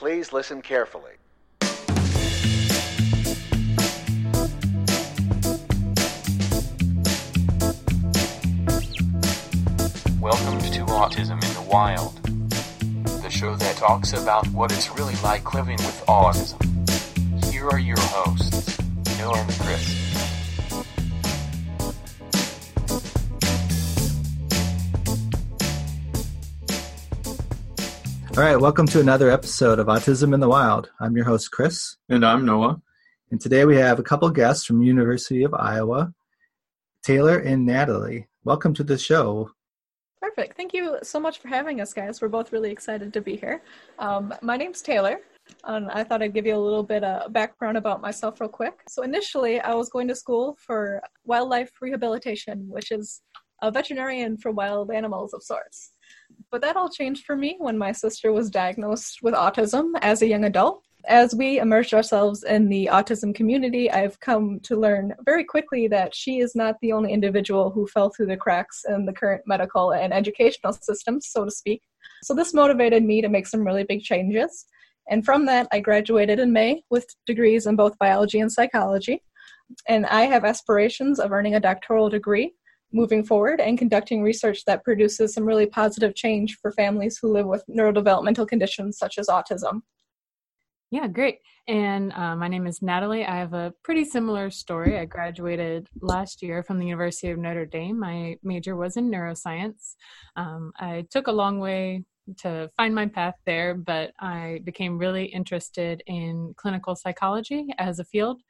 Please listen carefully. Welcome to Autism in the Wild, the show that talks about what it's really like living with autism. Here are your hosts, Noah and Chris. All right, welcome to another episode of Autism in the Wild. I'm your host, Chris, And I'm Noah. and today we have a couple guests from University of Iowa, Taylor and Natalie. Welcome to the show. Perfect. Thank you so much for having us, guys. We're both really excited to be here. Um, my name's Taylor, and I thought I'd give you a little bit of background about myself, real quick. So, initially, I was going to school for wildlife rehabilitation, which is a veterinarian for wild animals of sorts. But that all changed for me when my sister was diagnosed with autism as a young adult. As we immersed ourselves in the autism community, I've come to learn very quickly that she is not the only individual who fell through the cracks in the current medical and educational systems, so to speak. So, this motivated me to make some really big changes. And from that, I graduated in May with degrees in both biology and psychology. And I have aspirations of earning a doctoral degree moving forward and conducting research that produces some really positive change for families who live with neurodevelopmental conditions such as autism. Yeah, great. And uh, my name is Natalie. I have a pretty similar story. I graduated last year from the University of Notre Dame. My major was in neuroscience. Um, I took a long way to find my path there, but I became really interested in clinical psychology as a field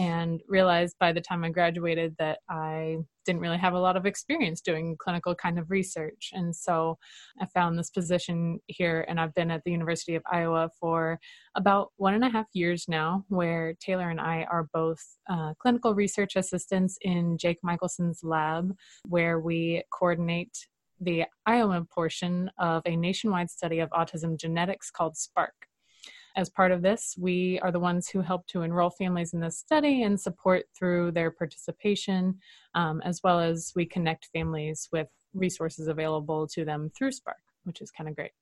and realized by the time I graduated that I didn't really have a lot of experience doing clinical kind of research. And so I found this position here, and I've been at the University of Iowa for about one and a half years now, where Taylor and I are both uh, clinical research assistants in Jake Michaelson's lab, where we coordinate the Iowa portion of a nationwide study of autism genetics called SPARK. As part of this, we are the ones who help to enroll families in this study and support through their participation, um, as well as we connect families with resources available to them through Spark, which is kind of great.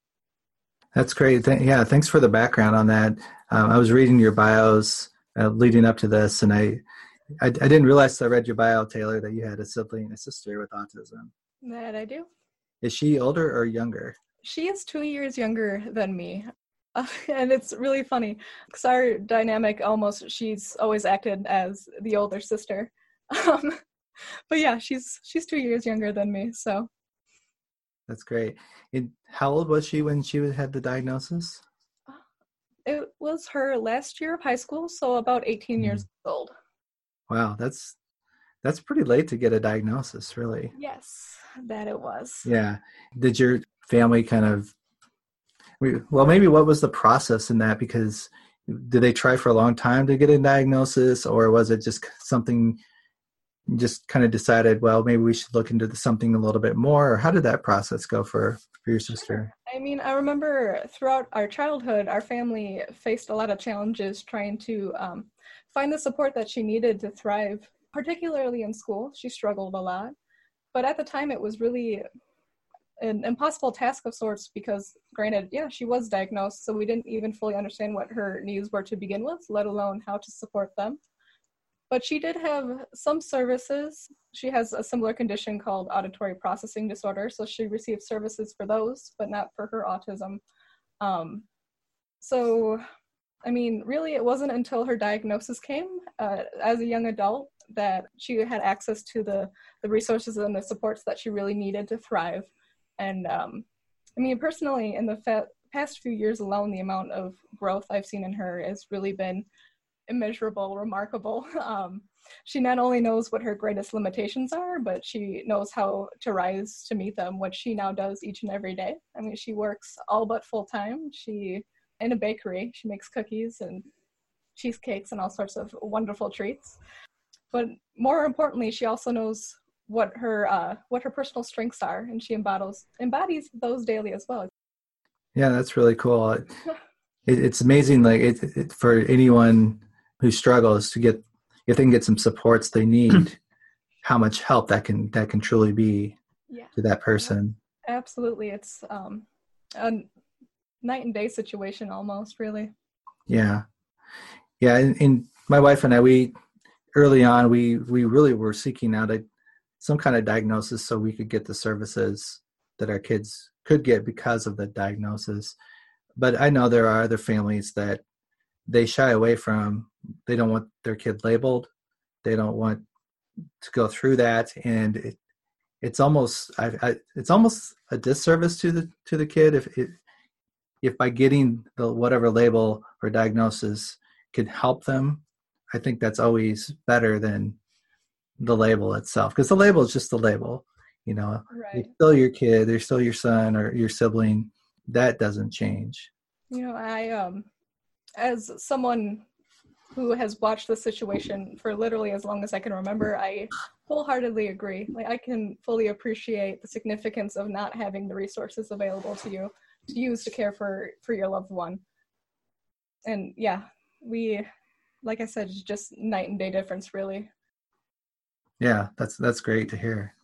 That's great. Th- yeah, thanks for the background on that. Um, I was reading your bios uh, leading up to this, and I, I, I didn't realize I read your bio, Taylor, that you had a sibling, a sister with autism. That I do. Is she older or younger? She is two years younger than me. Uh, and it's really funny because our dynamic almost she's always acted as the older sister um, but yeah she's she's two years younger than me so That's great. And how old was she when she had the diagnosis? it was her last year of high school so about 18 years old Wow, that's that's pretty late to get a diagnosis, really. yes that it was Yeah. Did your family kind of we- well maybe what was the process in that because did they try for a long time to get a diagnosis or was it just something just kind of decided well maybe we should look into the, something a little bit more or how did that process go for for your sister I mean, I remember throughout our childhood, our family faced a lot of challenges trying to um, find the support that she needed to thrive, particularly in school. She struggled a lot. But at the time, it was really an impossible task of sorts because, granted, yeah, she was diagnosed, so we didn't even fully understand what her needs were to begin with, let alone how to support them. But she did have some services. She has a similar condition called auditory processing disorder, so she received services for those, but not for her autism. Um, so, I mean, really, it wasn't until her diagnosis came uh, as a young adult that she had access to the, the resources and the supports that she really needed to thrive. And um, I mean, personally, in the fa- past few years alone, the amount of growth I've seen in her has really been immeasurable, remarkable. Um, she not only knows what her greatest limitations are, but she knows how to rise to meet them, which she now does each and every day. I mean, she works all but full time. She in a bakery. She makes cookies and cheesecakes and all sorts of wonderful treats. But more importantly, she also knows what her uh, what her personal strengths are, and she embodies embodies those daily as well. yeah that's really cool it, it's amazing like it, it, for anyone who struggles to get if they can get some supports they need how much help that can that can truly be Yeah. to that person Absolutely, it's um, an, night and day situation almost, really. Yeah, yeah. And, and my wife and I, we early on, we we really were seeking out a some kind of diagnosis so we could get the services that our kids could get because of the diagnosis. But I know there are other families that they shy away from. They don't want their kid labeled. They don't want to go through that, and it, it's almost I, I, it's almost a disservice to the to the kid if it, if by getting the whatever label or diagnosis can help them. I think that's always better than the label itself because the label is just the label. You know, Right. they're still your kid, they're still your son or your sibling. That doesn't change. You know, I um as someone who has watched the situation for literally as long as I can remember, I wholeheartedly agree. Like I can fully appreciate the significance of not having the resources available to you to use to care for for your loved one. And yeah, we like I said, it's just night and day difference really. Yeah, that's that's great to hear.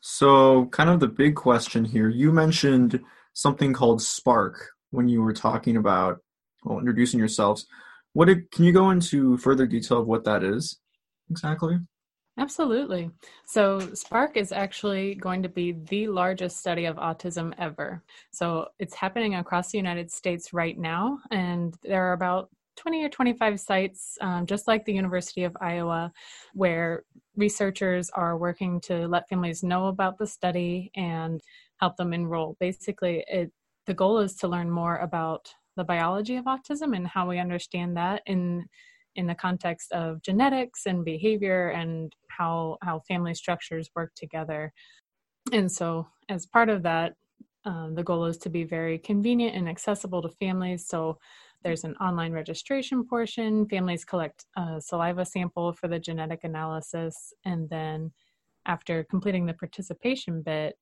So, kind of the big question here. You mentioned something called Spark when you were talking about well, introducing yourselves. What did, can you go into further detail of what that is exactly? Absolutely. So, Spark is actually going to be the largest study of autism ever. So, it's happening across the United States right now, and there are about 20 or 25 sites, um, just like the University of Iowa, where researchers are working to let families know about the study and help them enroll. Basically, it, the goal is to learn more about the biology of autism and how we understand that in in the context of genetics and behavior and how how family structures work together. And so, as part of that, um, the goal is to be very convenient and accessible to families. So, there's an online registration portion. Families collect a saliva sample for the genetic analysis, and then after completing the participation bit,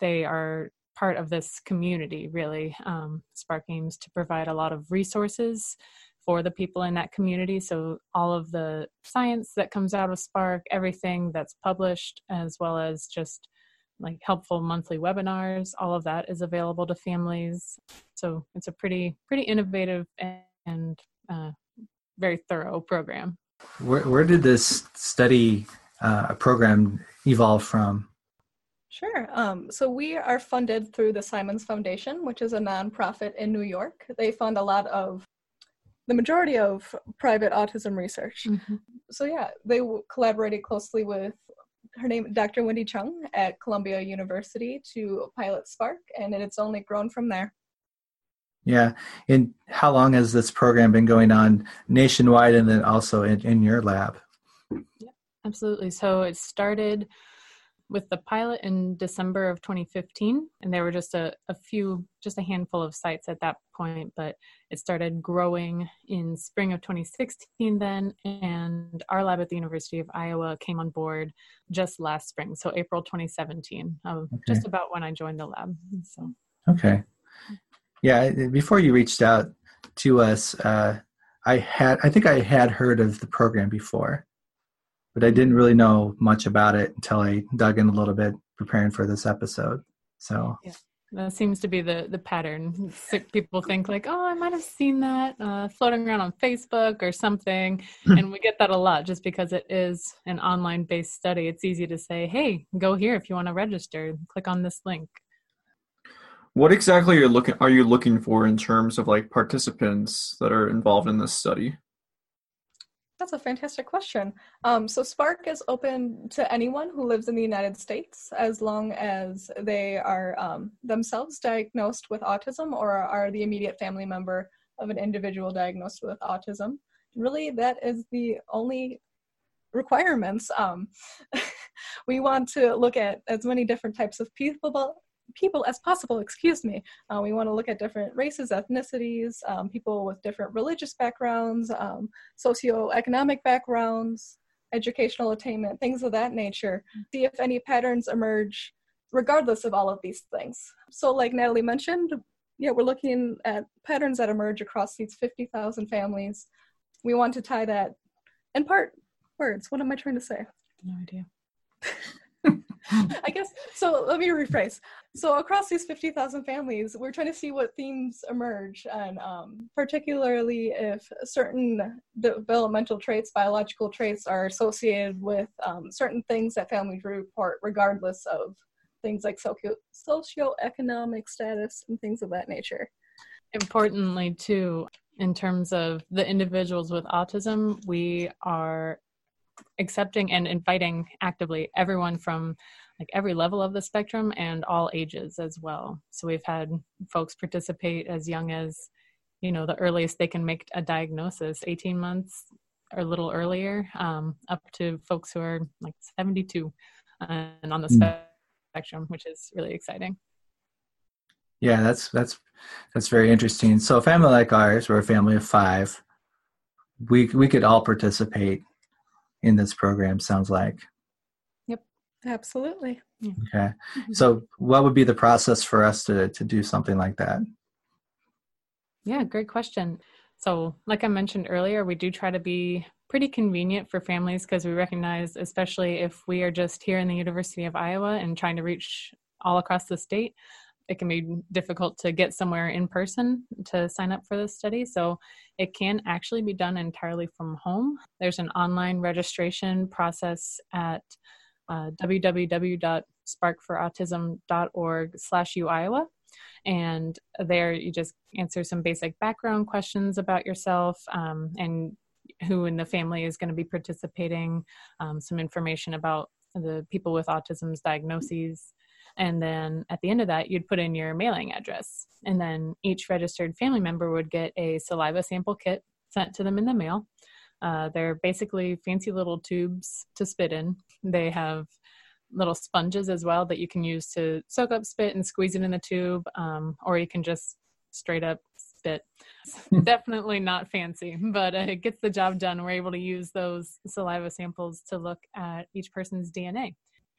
they are part of this community. Really, um, Spark aims to provide a lot of resources for the people in that community. So, all of the science that comes out of Spark, everything that's published, as well as just like helpful monthly webinars, all of that is available to families. So, it's a pretty, pretty innovative and uh, very thorough program. Where where did this study uh, program evolve from? Sure. Um, so we are funded through the Simons Foundation, which is a nonprofit in New York. They fund a lot of the majority of private autism research. So yeah, they w- collaborated closely with her name, Dr. Wendy Chung at Columbia University, to pilot Spark, and it's only grown from there. Yeah, and how long has this program been going on nationwide, and then also in, in your lab? Absolutely. So it started with the pilot in December of 2015, and there were just a, a few, just a handful of sites at that point, but it started growing in spring of 2016 then, and our lab at the University of Iowa came on board just last spring, so April 2017, uh, Okay. just about when I joined the lab. So Okay. Yeah, before you reached out to us, uh, I had I think I had heard of the program before, but I didn't really know much about it until I dug in a little bit preparing for this episode. So yeah. That seems to be the the pattern. Sick people think like, "Oh, I might have seen that uh, floating around on Facebook or something," and we get that a lot just because it is an online based study. It's easy to say, "Hey, go here if you want to register. Click on this link." What exactly are you looking are you looking for in terms of like participants that are involved in this study? That's a fantastic question. Um, so Spark is open to anyone who lives in the United States as long as they are um, themselves diagnosed with autism or are the immediate family member of an individual diagnosed with autism. Really, that is the only requirements. Um, we want to look at as many different types of people people as possible excuse me uh, we want to look at different races ethnicities um, people with different religious backgrounds um, socioeconomic backgrounds, educational attainment, things of that nature. See if any patterns emerge regardless of all of these things. So, like Natalie mentioned, yeah, we're looking at patterns that emerge across these 50,000 families. We want to tie that in part words. What am I trying to say? No idea. I guess so. Let me rephrase. So across these fifty thousand families, we're trying to see what themes emerge, and um, particularly if certain developmental traits, biological traits, are associated with um, certain things that families report, regardless of things like socio socioeconomic status and things of that nature. Importantly, too, in terms of the individuals with autism, we are accepting and inviting actively everyone from like every level of the spectrum and all ages as well. So we've had folks participate as young as, you know, the earliest they can make a diagnosis, 18 months or a little earlier, um, up to folks who are like 72 uh, and on the mm. spectrum, which is really exciting. Yeah, that's that's that's very interesting. So a family like ours, we're a family of five. We we could all participate in this program. Sounds like. Yep, absolutely. Okay. Mm-hmm. So, what would be the process for us to to do something like that? Yeah, great question. So, like I mentioned earlier, we do try to be pretty convenient for families because we recognize, especially if we are just here in the University of Iowa and trying to reach all across the state, it can be difficult to get somewhere in person to sign up for this study. So it can actually be done entirely from home. There's an online registration process at uh, www.sparkforautism.org slash uiowa and there you just answer some basic background questions about yourself um, and who in the family is going to be participating um, some information about the people with autism's diagnoses and then at the end of that, you'd put in your mailing address. And then each registered family member would get a saliva sample kit sent to them in the mail. Uh, they're basically fancy little tubes to spit in. They have little sponges as well that you can use to soak up spit and squeeze it in the tube, um, or you can just straight up spit. definitely not fancy, but uh, it gets the job done. We're able to use those saliva samples to look at each person's DNA.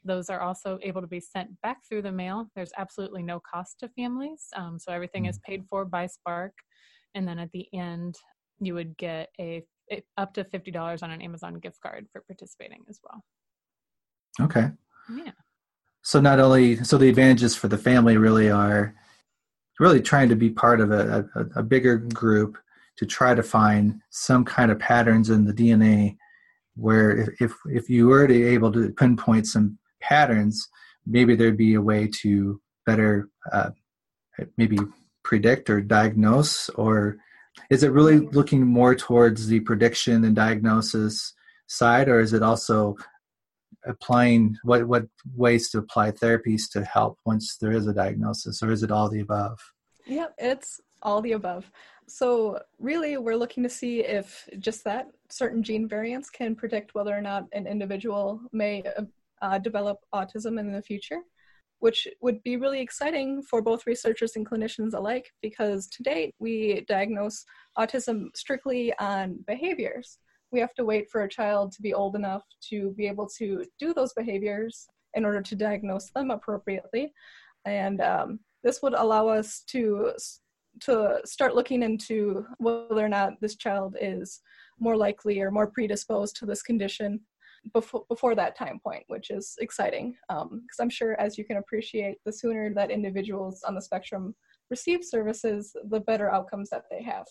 Those are also able to be sent back through the mail. There's absolutely no cost to families. Um, so everything is paid for by Spark. And then at the end, you would get a, a up to $50 on an Amazon gift card for participating as well. Okay. Yeah. So not only, so the advantages for the family really are really trying to be part of a, a, a bigger group to try to find some kind of patterns in the DNA where if, if, if you were to able to pinpoint some patterns, maybe there'd be a way to better uh, maybe predict or diagnose or is it really looking more towards the prediction and diagnosis side or is it also applying what what ways to apply therapies to help once there is a diagnosis or is it all the above? Yep it's all the above. So really we're looking to see if just that certain gene variants can predict whether or not an individual may uh, develop autism in the future, which would be really exciting for both researchers and clinicians alike because to date we diagnose autism strictly on behaviors. We have to wait for a child to be old enough to be able to do those behaviors in order to diagnose them appropriately. And um, this would allow us to to start looking into whether or not this child is more likely or more predisposed to this condition before before that time point, which is exciting. Because um, I'm sure, as you can appreciate, the sooner that individuals on the spectrum receive services, the better outcomes that they have.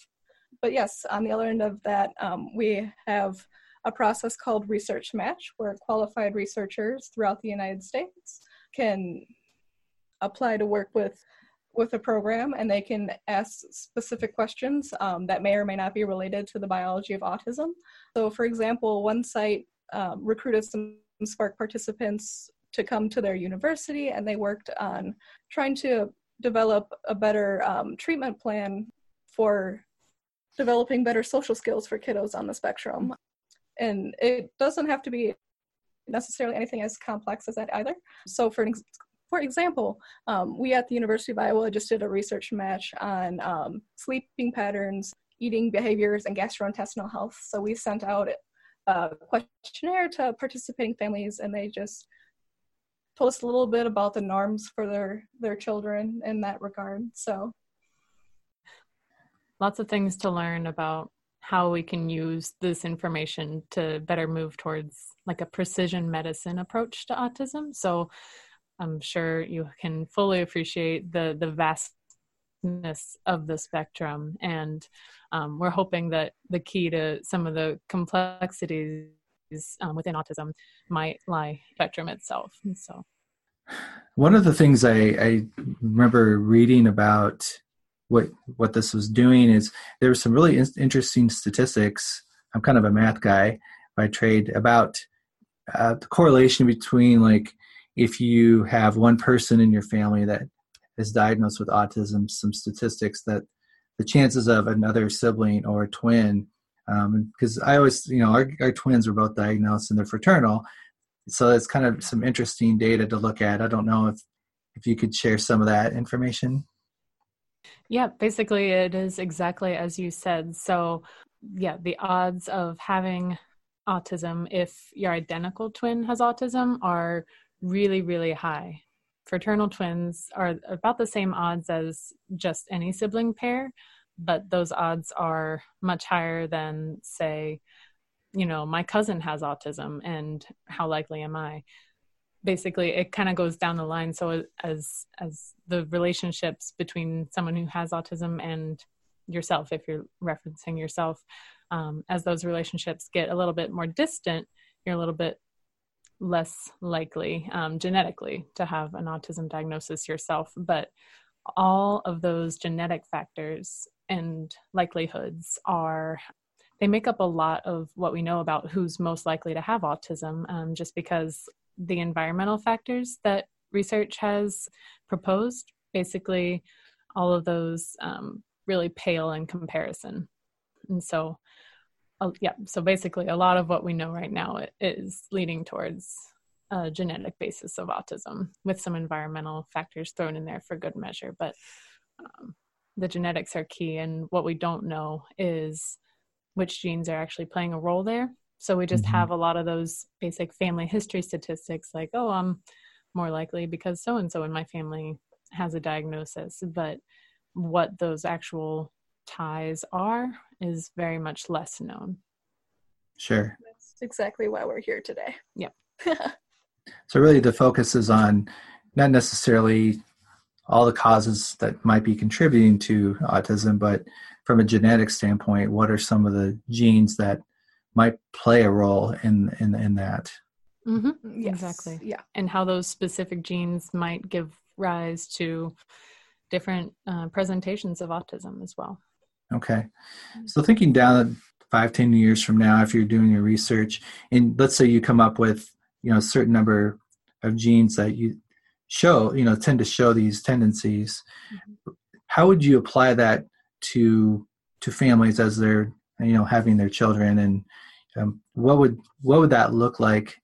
But yes, on the other end of that, um, we have a process called Research Match, where qualified researchers throughout the United States can apply to work with with a program and they can ask specific questions um, that may or may not be related to the biology of autism. So, for example, one site um, recruited some Spark participants to come to their university, and they worked on trying to develop a better um, treatment plan for developing better social skills for kiddos on the spectrum. And it doesn't have to be necessarily anything as complex as that either. So, for ex- for example, um, we at the University of Iowa just did a research match on um, sleeping patterns, eating behaviors, and gastrointestinal health. So we sent out uh, questionnaire to participating families, and they just told us a little bit about the norms for their their children in that regard. So, lots of things to learn about how we can use this information to better move towards like a precision medicine approach to autism. So I'm sure you can fully appreciate the the vastness of the spectrum, and um, we're hoping that the key to some of the complexities um, within autism might lie spectrum itself. And so, one of the things I, I remember reading about what what this was doing is there were some really in- interesting statistics. I'm kind of a math guy by trade about uh, the correlation between like if you have one person in your family that is diagnosed with autism, some statistics that the chances of another sibling or a twin, because um, I always, you know, our, our twins were both diagnosed and they're fraternal. So it's kind of some interesting data to look at. I don't know if, if you could share some of that information. Yeah, basically, it is exactly as you said. So, yeah, the odds of having autism if your identical twin has autism are really, really high. Fraternal twins are about the same odds as just any sibling pair, but those odds are much higher than, say, you know, my cousin has autism and how likely am I? Basically, it kind of goes down the line. So as as the relationships between someone who has autism and yourself, if you're referencing yourself, um, as those relationships get a little bit more distant, you're a little bit less likely um, genetically to have an autism diagnosis yourself. But all of those genetic factors and likelihoods are they make up a lot of what we know about who's most likely to have autism um, just because the environmental factors that research has proposed basically all of those um, really pale in comparison and so uh, yeah, so basically, a lot of what we know right now is leading towards a genetic basis of autism with some environmental factors thrown in there for good measure. But um, the genetics are key, and what we don't know is which genes are actually playing a role there. So we just mm-hmm. have a lot of those basic family history statistics, like, oh, I'm more likely because so and so in my family has a diagnosis. But what those actual ties are is very much less known. Sure. That's exactly why we're here today. Yep. so really the focus is on not necessarily all the causes that might be contributing to autism, but from a genetic standpoint, what are some of the genes that might play a role in in, in that? Mm-hmm. Yes. Exactly. Yeah. And how those specific genes might give rise to different uh, presentations of autism as well. Okay. So thinking down five, ten years from now, if you're doing your research, and let's say you come up with, you know, a certain number of genes that you show, you know, tend to show these tendencies, mm-hmm. how would you apply that to to families as they're, you know, having their children, and um, what would what would that look like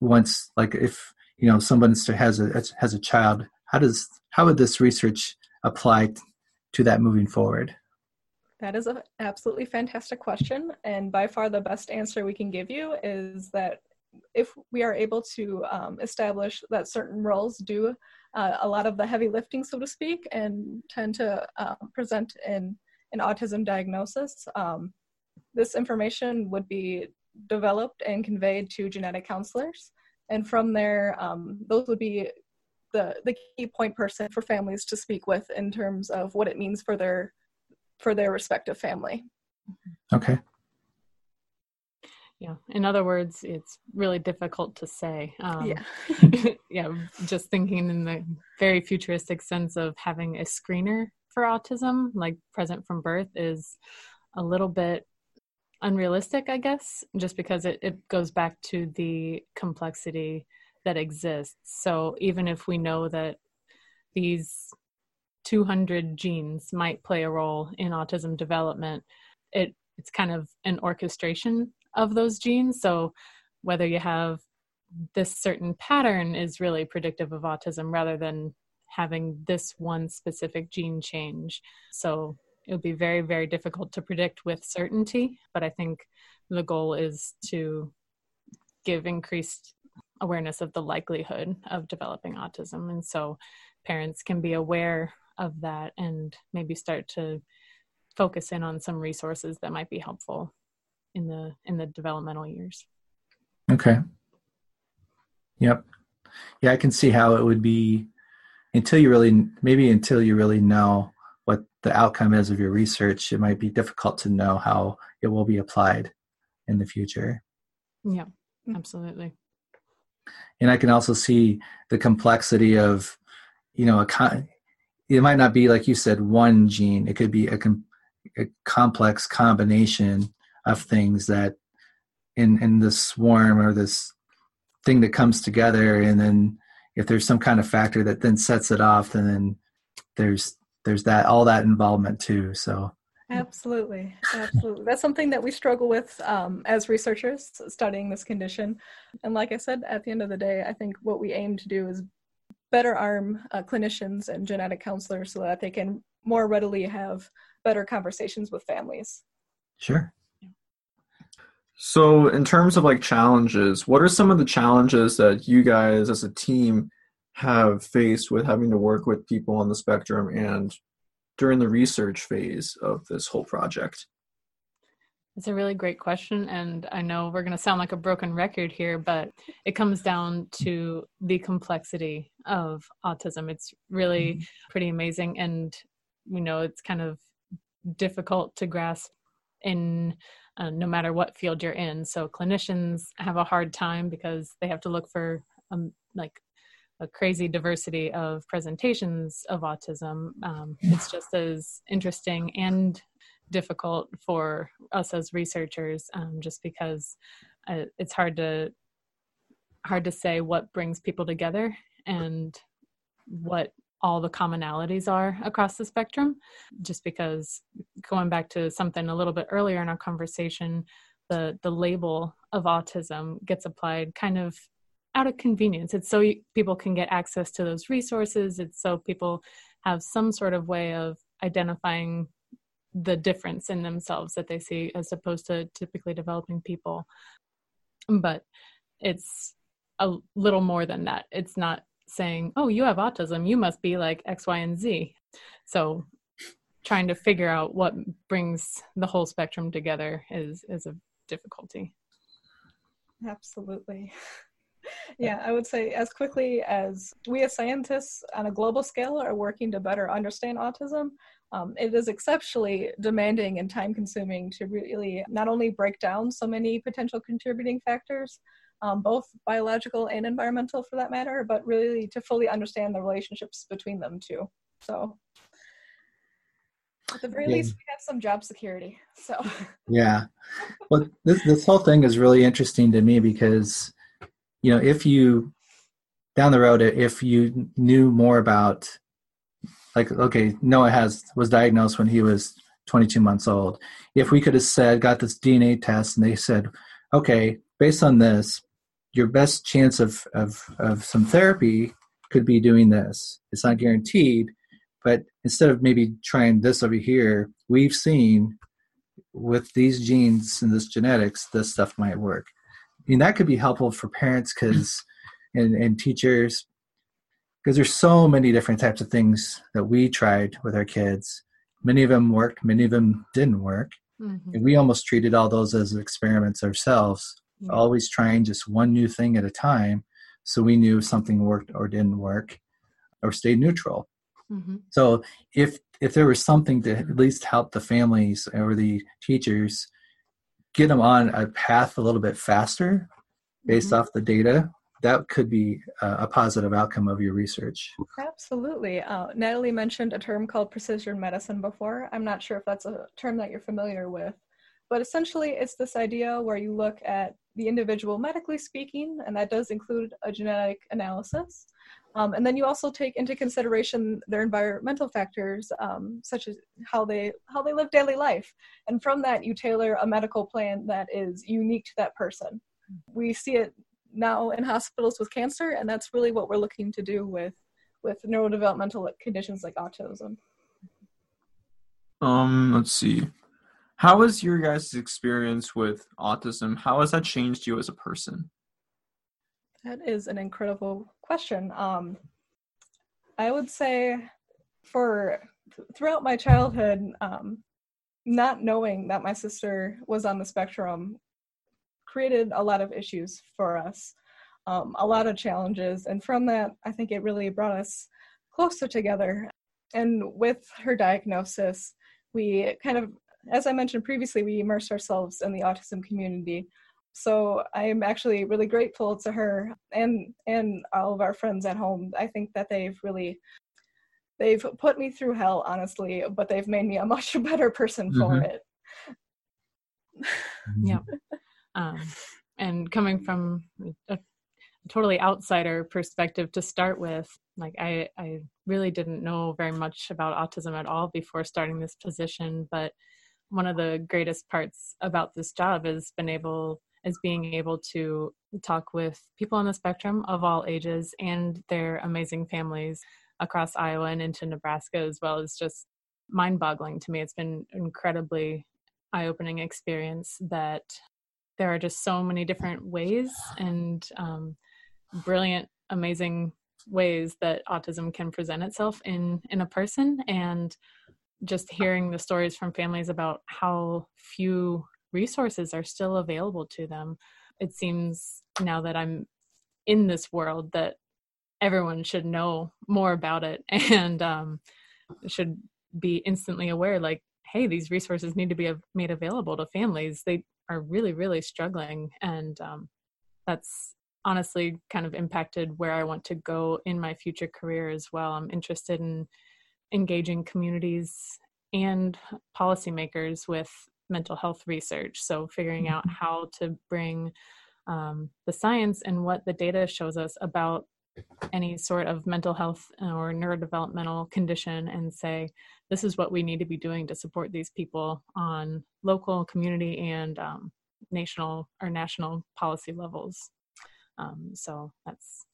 once, like, if you know, someone has a has a child, how does how would this research apply to that moving forward? That is an absolutely fantastic question. And by far the best answer we can give you is that if we are able to um, establish that certain roles do uh, a lot of the heavy lifting, so to speak, and tend to uh, present in an autism diagnosis, um, this information would be developed and conveyed to genetic counselors. And from there, um, those would be the, the key point person for families to speak with in terms of what it means for their for their respective family. Okay. Yeah. In other words, it's really difficult to say. Um, yeah. yeah. Just thinking in the very futuristic sense of having a screener for autism, like present from birth, is a little bit unrealistic, I guess, just because it, it goes back to the complexity that exists. So even if we know that these 200 genes might play a role in autism development. It it's kind of an orchestration of those genes. So whether you have this certain pattern is really predictive of autism rather than having this one specific gene change. So it would be very very difficult to predict with certainty but i think the goal is to give increased awareness of the likelihood of developing autism. And so parents can be aware of that and maybe start to focus in on some resources that might be helpful in the in the developmental years. Okay. Yep. Yeah, I can see how it would be until you really maybe until you really know what the outcome is of your research, it might be difficult to know how it will be applied in the future. Yeah, mm-hmm. absolutely. And I can also see the complexity of, you know, a con- it might not be like you said one gene. It could be a, com- a complex combination of things that in in this swarm or this thing that comes together and then if there's some kind of factor that then sets it off then there's there's that all that involvement too so. Absolutely. Absolutely. That's something that we struggle with um, as researchers studying this condition. And like i said at the end of the day i think what we aim to do is better arm uh, clinicians and genetic counselors so that they can more readily have better conversations with families sure so, in terms of like challenges, what are some of the challenges that you guys as a team have faced with having to work with people on the spectrum and during the research phase of this whole project? It's a really great question. And I know we're going to sound like a broken record here, but it comes down to the complexity of autism. It's really mm-hmm. pretty amazing. And, you know, it's kind of difficult to grasp in uh, no matter what field you're in. So clinicians have a hard time because they have to look for um, like a crazy diversity of presentations of autism. Um, it's just as interesting and difficult for us as researchers, um, just because uh, it's hard to hard to say what brings people together and what all the commonalities are across the spectrum. Just because going back to something a little bit earlier in our conversation the the label of autism gets applied kind of out of convenience. It's so people can get access to those resources. It's so people have some sort of way of identifying the difference in themselves that they see as opposed to typically developing people but it's a little more than that it's not saying, oh, you have autism, you must be like X, Y, and Z. So trying to figure out what brings the whole spectrum together is is a difficulty. Absolutely. Yeah, I would say as quickly as we as scientists on a global scale are working to better understand autism, um, it is exceptionally demanding and time consuming to really not only break down so many potential contributing factors, um, both biological and environmental for that matter, but really to fully understand the relationships between them too. So at the very yeah. least, we have some job security. So yeah, well, this this whole thing is really interesting to me because you know if you down the road if you knew more about like okay Noah has was diagnosed when he was 22 months old. If we could have said got this DNA test and they said okay based on this your best chance of, of, of some therapy could be doing this. It's not guaranteed, but instead of maybe trying this over here, we've seen with these genes and this genetics, this stuff might work. I mean, that could be helpful for parents because and, and teachers because there's so many different types of things that we tried with our kids. Many of them worked, many of them didn't work. Mm-hmm. And we almost treated all those as experiments ourselves yeah. always trying just one new thing at a time so we knew if something worked or didn't work or stayed neutral mm-hmm. so if if there was something to at least help the families or the teachers get them on a path a little bit faster based mm-hmm. off the data that could be a, positive outcome of your research. Absolutely. Uh, Natalie mentioned a term called precision medicine before. I'm not sure if that's a term that you're familiar with, but essentially it's this idea where you look at the individual medically speaking, and that does include a genetic analysis. Um, and then you also take into consideration their environmental factors, um, such as how they how they live daily life, and from that you tailor a medical plan that is unique to that person. We see it now in hospitals with cancer, and that's really what we're looking to do with with neurodevelopmental conditions like autism. Um, let's see. How has your guys' experience with autism? How has that changed you as a person? That is an incredible question. Um, I would say for throughout my childhood, um, not knowing that my sister was on the spectrum created a lot of issues for us, um, a lot of challenges. And from that, I think it really brought us closer together. And with her diagnosis, we kind of, as I mentioned previously, we immersed ourselves in the autism community. So I'm actually really grateful to her and and all of our friends at home. I think that they've really they've put me through hell honestly but they've made me a much better person for mm-hmm. it yeah um, and coming from a totally outsider perspective to start with like i i really didn't know very much about autism at all before starting this position but one of the greatest parts about this job is been able is being able to talk with people on the spectrum of all ages and their amazing families across Iowa and into Nebraska as well is just mind boggling to me. It's been incredibly eye opening experience that there are just so many different ways and um, brilliant, amazing ways that autism can present itself in in a person. And just hearing the stories from families about how few resources are still available to them it seems now that i'm in this world that everyone should know more about it and um, should be instantly aware like hey these resources need to be made available to families. They are really really struggling and um, that's honestly kind of impacted where i want to go in my future career as well i'm interested in engaging communities and policymakers with mental health research so figuring out mm-hmm. how to bring um, the science and what the data shows us about any sort of mental health or neurodevelopmental condition and say this is what we need to be doing to support these people on local community and um, national or national policy levels. Um, so that's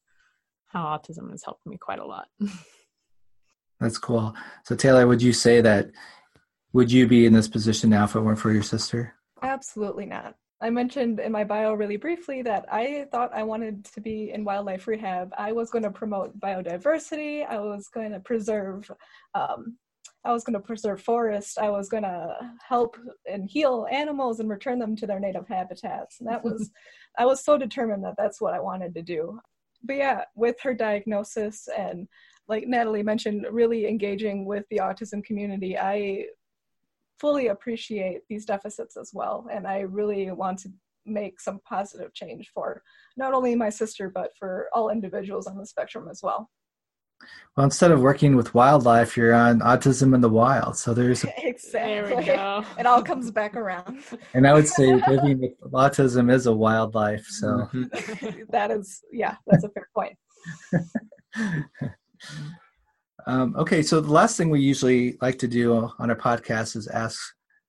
how autism has helped me quite a lot. That's cool. So taylor would you say that would you be in this position now if it weren't for your sister? Absolutely not I mentioned in my bio really briefly that I thought I wanted to be in wildlife rehab. I was going to promote biodiversity. I was going to preserve. Um, I was going to preserve forests. I was going to help and heal animals and return them to their native habitats. And that was, I was so determined that that's what I wanted to do. But yeah, with her diagnosis and like Natalie mentioned, really engaging with the autism community, I fully appreciate these deficits as well. And I really want to make some positive change for not only my sister, but for all individuals on the spectrum as well. Well, instead of working with wildlife, you're on autism in the wild. So there's exactly there it all comes back around. And I would say living with autism is a wildlife. So that is, yeah, that's a fair point. Um, okay, so the last thing we usually like to do on our podcast is ask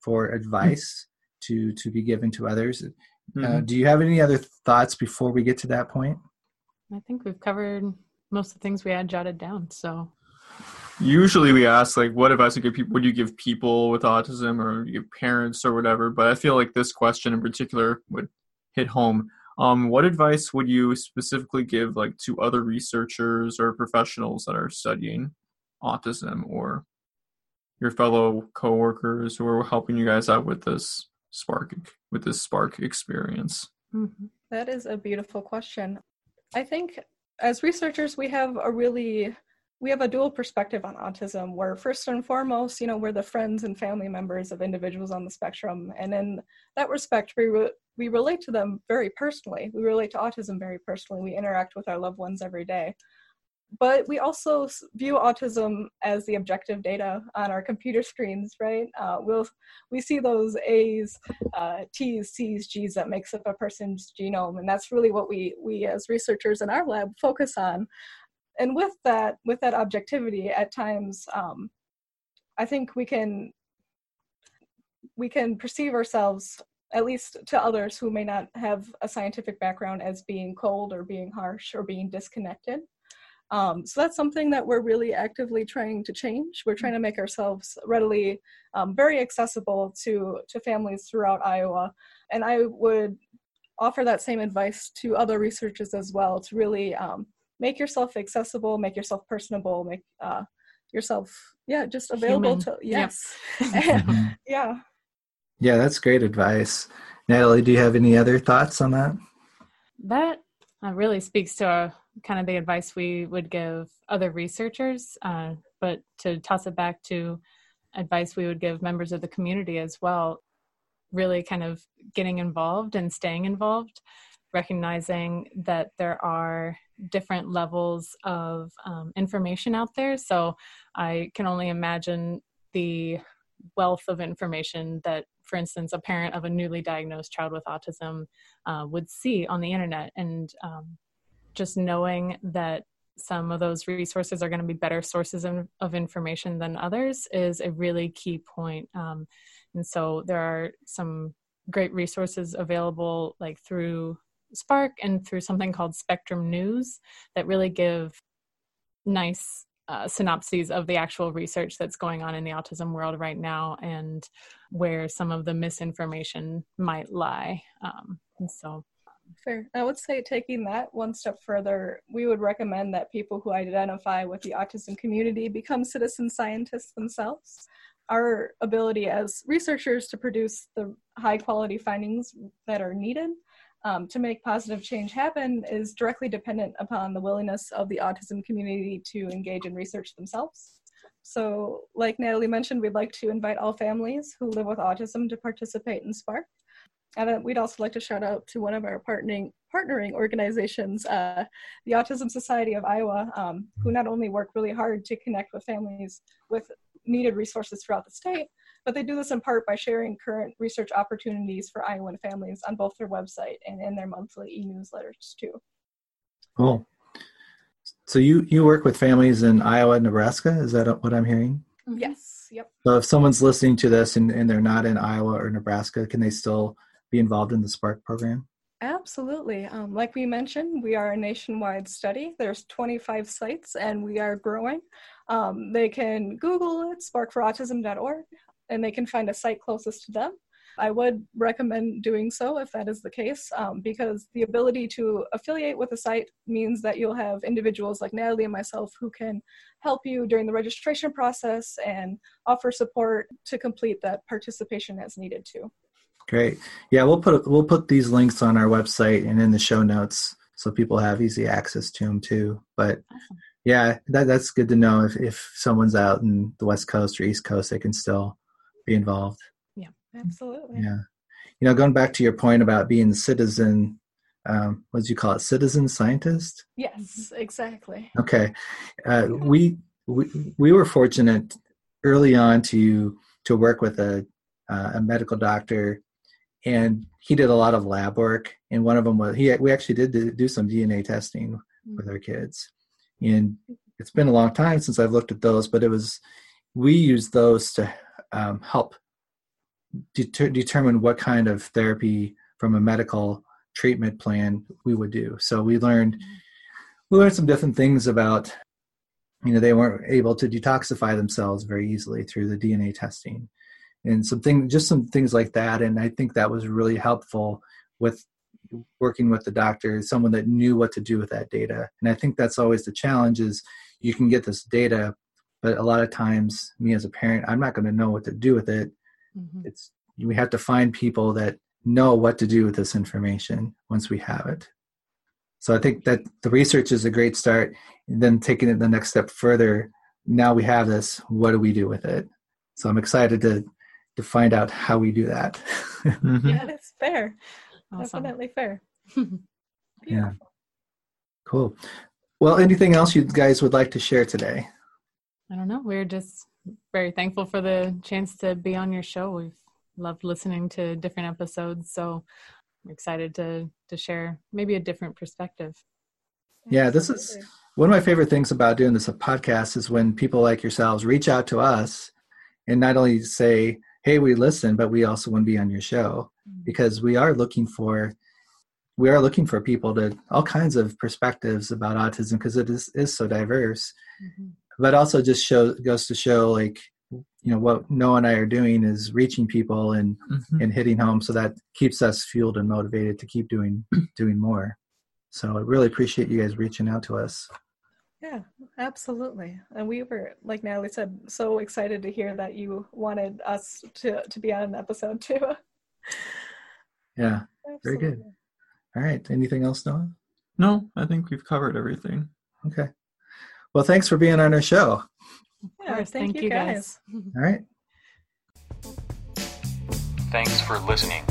for advice to to be given to others. Uh, mm-hmm. Do you have any other thoughts before we get to that point? I think we've covered most of the things we had jotted down. So usually we ask like, what advice would you give people? Would you give people with autism or your parents or whatever? But I feel like this question in particular would hit home. Um, what advice would you specifically give like to other researchers or professionals that are studying autism or your fellow coworkers who are helping you guys out with this spark with this spark experience? Mm-hmm. that is a beautiful question. I think as researchers we have a really we have a dual perspective on autism where first and foremost you know we're the friends and family members of individuals on the spectrum. And in that respect we re- we relate to them very personally. We relate to autism very personally. We interact with our loved ones every day but we also view autism as the objective data on our computer screens, right? Uh, we'll we see those A's, uh, T's, C's, G's that makes up a person's genome, and that's really what we we as researchers in our lab focus on. And with that, with that objectivity, at times, um, I think we can we can perceive ourselves at least to others who may not have a scientific background as being cold or being harsh or being disconnected um, so that's something that we're really actively trying to change. We're trying to make ourselves readily um, very accessible to to families throughout Iowa, and I would offer that same advice to other researchers as well to really um, make yourself accessible, make yourself personable, make uh, yourself yeah just available Human. to yes, yep. yeah Yeah, that's great advice. Natalie, do you have any other thoughts on that? That uh, really speaks to uh, kind of the advice we would give other researchers, uh, but to toss it back to advice we would give members of the community as well, really kind of getting involved and staying involved, recognizing that there are different levels of um, information out there. So I can only imagine the wealth of information that for instance, a parent of a newly diagnosed child with autism uh, would see on the internet. And um, just knowing that some of those resources are going to be better sources of, of information than others is a really key point. Um, and so there are some great resources available, like through Spark and through something called Spectrum News, that really give nice uh, synopses of the actual research that's going on in the autism world right now and where some of the misinformation might lie. Um, and so, fair. I would say, taking that one step further, we would recommend that people who identify with the autism community become citizen scientists themselves. Our ability as researchers to produce the high quality findings that are needed um, to make positive change happen is directly dependent upon the willingness of the autism community to engage in research themselves. So, like Natalie mentioned, we'd like to invite all families who live with autism to participate in Spark. And we'd also like to shout out to one of our partnering partnering organizations, uh, the Autism Society of Iowa, um, who not only work really hard to connect with families with needed resources throughout the state, but they do this in part by sharing current research opportunities for Iowan families on both their website and in their monthly e-newsletters too. Cool. So you you work with families in Iowa, and Nebraska. Is that what I'm hearing? Yes. Yep. So if someone's listening to this and, and they're not in Iowa or Nebraska, can they still be involved in the Spark program? Absolutely. Um, like we mentioned, we are a nationwide study. There's 25 sites and we are growing. Um, they can Google it, sparkforautism.org and they can find a site closest to them. I would recommend doing so if that is the case, um, because the ability to affiliate with a site means that you'll have individuals like Natalie and myself who can help you during the registration process and offer support to complete that participation as needed too. Great. Yeah, we'll put we'll put these links on our website and in the show notes so people have easy access to them too. But awesome. yeah, that that's good to know if if someone's out in the West Coast or East Coast, they can still be involved. Yeah, absolutely. Yeah. You know, going back to your point about being citizen, um, what did you call it? Citizen scientist? Yes, exactly. Okay. Uh, we, we, we were fortunate early on to, to work with a, uh, a medical doctor and he did a lot of lab work. And one of them was, he, we actually did do some DNA testing mm-hmm. with our kids. And it's been a long time since I've looked at those, but it was, we used those to um, help deter- determine what kind of therapy from a medical treatment plan we would do. So we learned we learned some different things about you know they weren't able to detoxify themselves very easily through the DNA testing and some things just some things like that. And I think that was really helpful with working with the doctor someone that knew what to do with that data. And I think that's always the challenge is you can get this data but a lot of times me as a parent i'm not going to know what to do with it. Mm-hmm. it's we have to find people that know what to do with this information once we have it. So i think that the research is a great start and then taking it the next step further. Now we have this what do we do with it? So i'm excited to to find out how we do that mm-hmm. yeah that's fair awesome. definitely fair yeah cool well anything else you guys would like to share today I don't know. We're just very thankful for the chance to be on your show. We've loved listening to different episodes, so I'm excited to to share maybe a different perspective. Yeah, this is one of my favorite things about doing this podcast is when people like yourselves reach out to us and not only say, "Hey, we listen," but we also want to be on your show mm-hmm. because we are looking for we are looking for people to all kinds of perspectives about autism because it is, is so diverse. Mm-hmm but also just show goes to show like you know what Noah and I are doing is reaching people and mm-hmm. and hitting home, so that keeps us fueled and motivated to keep doing doing more. So I really appreciate you guys reaching out to us. Yeah, absolutely. And we were, like Natalie said, so excited to hear that you wanted us to to be on an episode too. Yeah. Very good. All right. Anything else, Noah? No, I think we've covered everything. Okay. Well, thanks for being on our show. Of Yeah, course. thank, you guys. All right. Thanks for listening.